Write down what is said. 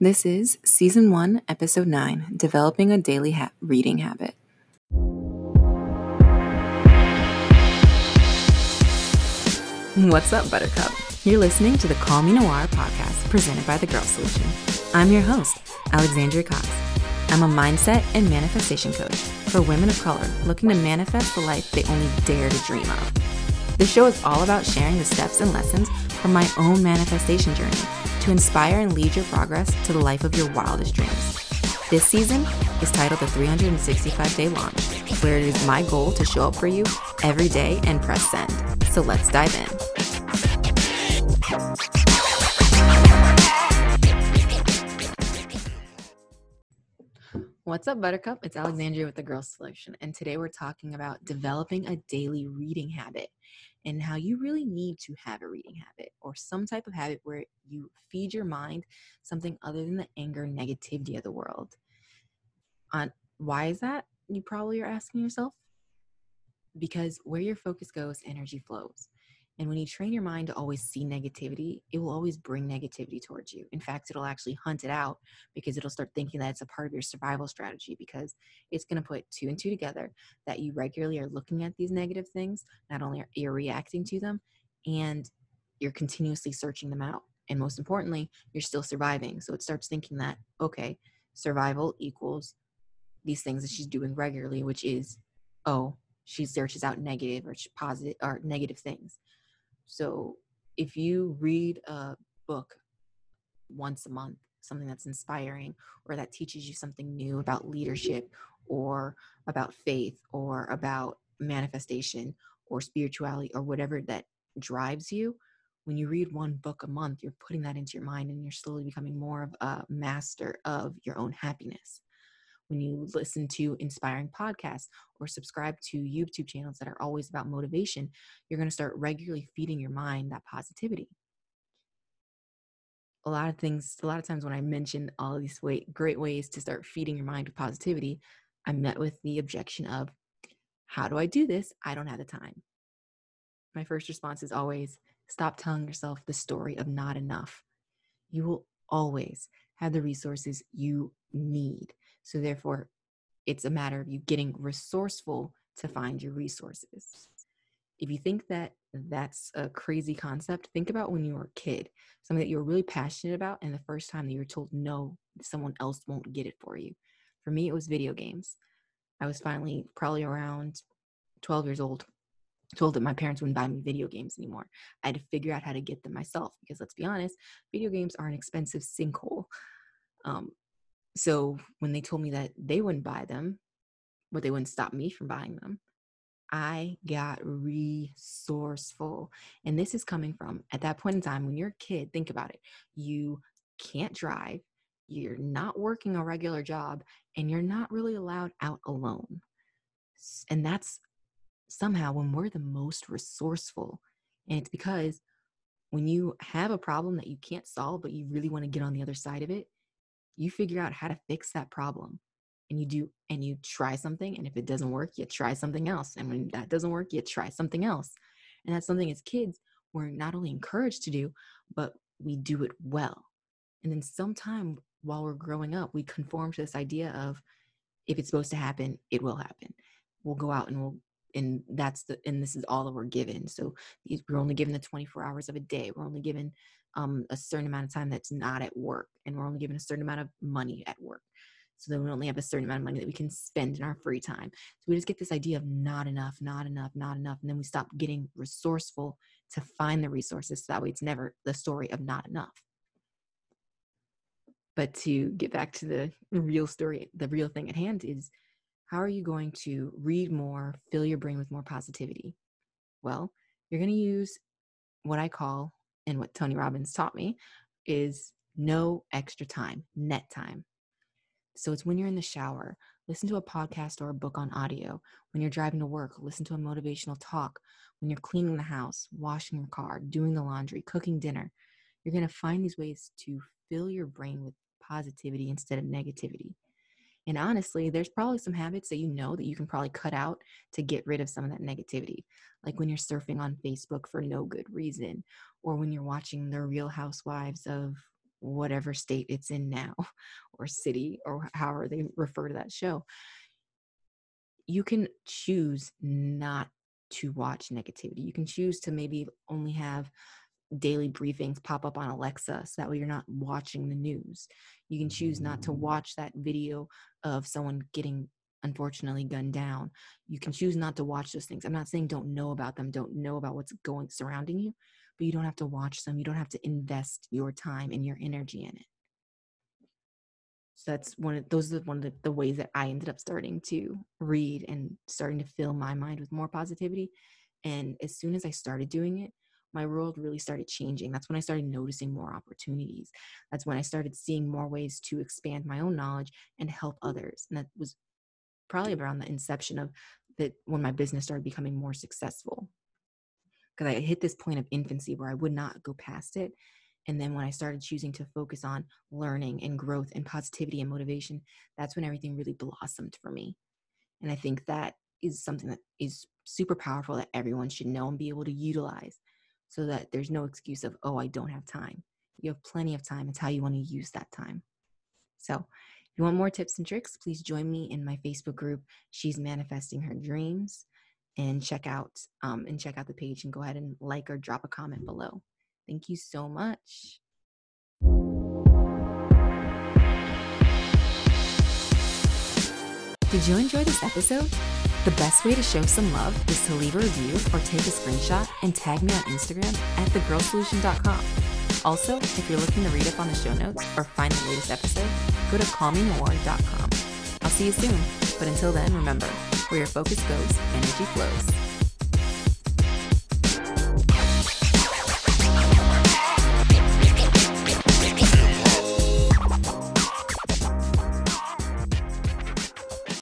This is Season 1, Episode 9 Developing a Daily ha- Reading Habit. What's up, Buttercup? You're listening to the Call Me Noir podcast presented by The Girl Solution. I'm your host, Alexandria Cox. I'm a mindset and manifestation coach for women of color looking to manifest the life they only dare to dream of. The show is all about sharing the steps and lessons from my own manifestation journey to inspire and lead your progress to the life of your wildest dreams. This season is titled The 365 Day Launch, where it is my goal to show up for you every day and press send. So let's dive in. What's up, Buttercup? It's Alexandria with the Girl Solution, and today we're talking about developing a daily reading habit and how you really need to have a reading habit or some type of habit where you feed your mind something other than the anger and negativity of the world. On why is that? You probably are asking yourself. Because where your focus goes, energy flows. And when you train your mind to always see negativity, it will always bring negativity towards you. In fact, it'll actually hunt it out because it'll start thinking that it's a part of your survival strategy because it's going to put two and two together that you regularly are looking at these negative things. Not only are you reacting to them, and you're continuously searching them out. And most importantly, you're still surviving. So it starts thinking that, okay, survival equals these things that she's doing regularly, which is, oh, she searches out negative or positive or negative things so if you read a book once a month, something that's inspiring or that teaches you something new about leadership or about faith or about manifestation or spirituality or whatever that drives you, when you read one book a month, you're putting that into your mind and you're slowly becoming more of a master of your own happiness when you listen to inspiring podcasts or subscribe to YouTube channels that are always about motivation, you're going to start regularly feeding your mind that positivity. A lot of things, a lot of times when I mention all these way, great ways to start feeding your mind with positivity, I'm met with the objection of, How do I do this? I don't have the time. My first response is always, Stop telling yourself the story of not enough. You will always have the resources you need. So, therefore, it's a matter of you getting resourceful to find your resources. If you think that that's a crazy concept, think about when you were a kid, something that you were really passionate about, and the first time that you were told no, someone else won't get it for you. For me, it was video games. I was finally probably around 12 years old, told that my parents wouldn't buy me video games anymore. I had to figure out how to get them myself because let's be honest, video games are an expensive sinkhole. Um, so when they told me that they wouldn't buy them, but they wouldn't stop me from buying them, I got resourceful. And this is coming from at that point in time when you're a kid, think about it. You can't drive, you're not working a regular job, and you're not really allowed out alone. And that's somehow when we're the most resourceful. And it's because when you have a problem that you can't solve, but you really want to get on the other side of it, you figure out how to fix that problem and you do and you try something and if it doesn't work you try something else and when that doesn't work you try something else and that's something as kids we're not only encouraged to do but we do it well and then sometime while we're growing up we conform to this idea of if it's supposed to happen it will happen. We'll go out and we'll and that's the and this is all that we're given. So we're only given the 24 hours of a day we're only given um, a certain amount of time that's not at work and we're only given a certain amount of money at work. So then we only have a certain amount of money that we can spend in our free time. So we just get this idea of not enough not enough not enough and then we stop getting resourceful to find the resources so that way it's never the story of not enough. But to get back to the real story the real thing at hand is how are you going to read more fill your brain with more positivity? Well you're going to use what i call and what Tony Robbins taught me is no extra time, net time. So it's when you're in the shower, listen to a podcast or a book on audio. When you're driving to work, listen to a motivational talk. When you're cleaning the house, washing your car, doing the laundry, cooking dinner, you're going to find these ways to fill your brain with positivity instead of negativity. And honestly, there's probably some habits that you know that you can probably cut out to get rid of some of that negativity. Like when you're surfing on Facebook for no good reason, or when you're watching the real housewives of whatever state it's in now or city or however they refer to that show you can choose not to watch negativity you can choose to maybe only have daily briefings pop up on Alexa so that way you're not watching the news. You can choose not to watch that video of someone getting unfortunately gunned down. You can choose not to watch those things. I'm not saying don't know about them, don't know about what's going surrounding you, but you don't have to watch them. You don't have to invest your time and your energy in it. So that's one of those are one of the, the ways that I ended up starting to read and starting to fill my mind with more positivity. And as soon as I started doing it, my world really started changing. That's when I started noticing more opportunities. That's when I started seeing more ways to expand my own knowledge and help others. And that was probably around the inception of that when my business started becoming more successful. Because I hit this point of infancy where I would not go past it. And then when I started choosing to focus on learning and growth and positivity and motivation, that's when everything really blossomed for me. And I think that is something that is super powerful that everyone should know and be able to utilize so that there's no excuse of, oh, I don't have time. You have plenty of time. It's how you want to use that time. So, if you want more tips and tricks, please join me in my Facebook group. She's manifesting her dreams, and check out um, and check out the page and go ahead and like or drop a comment below. Thank you so much. Did you enjoy this episode? The best way to show some love is to leave a review or take a screenshot and tag me on Instagram at thegirlsolution.com. Also, if you're looking to read up on the show notes or find the latest episode, go to callmemore.com. I'll see you soon, but until then, remember, where your focus goes, energy flows.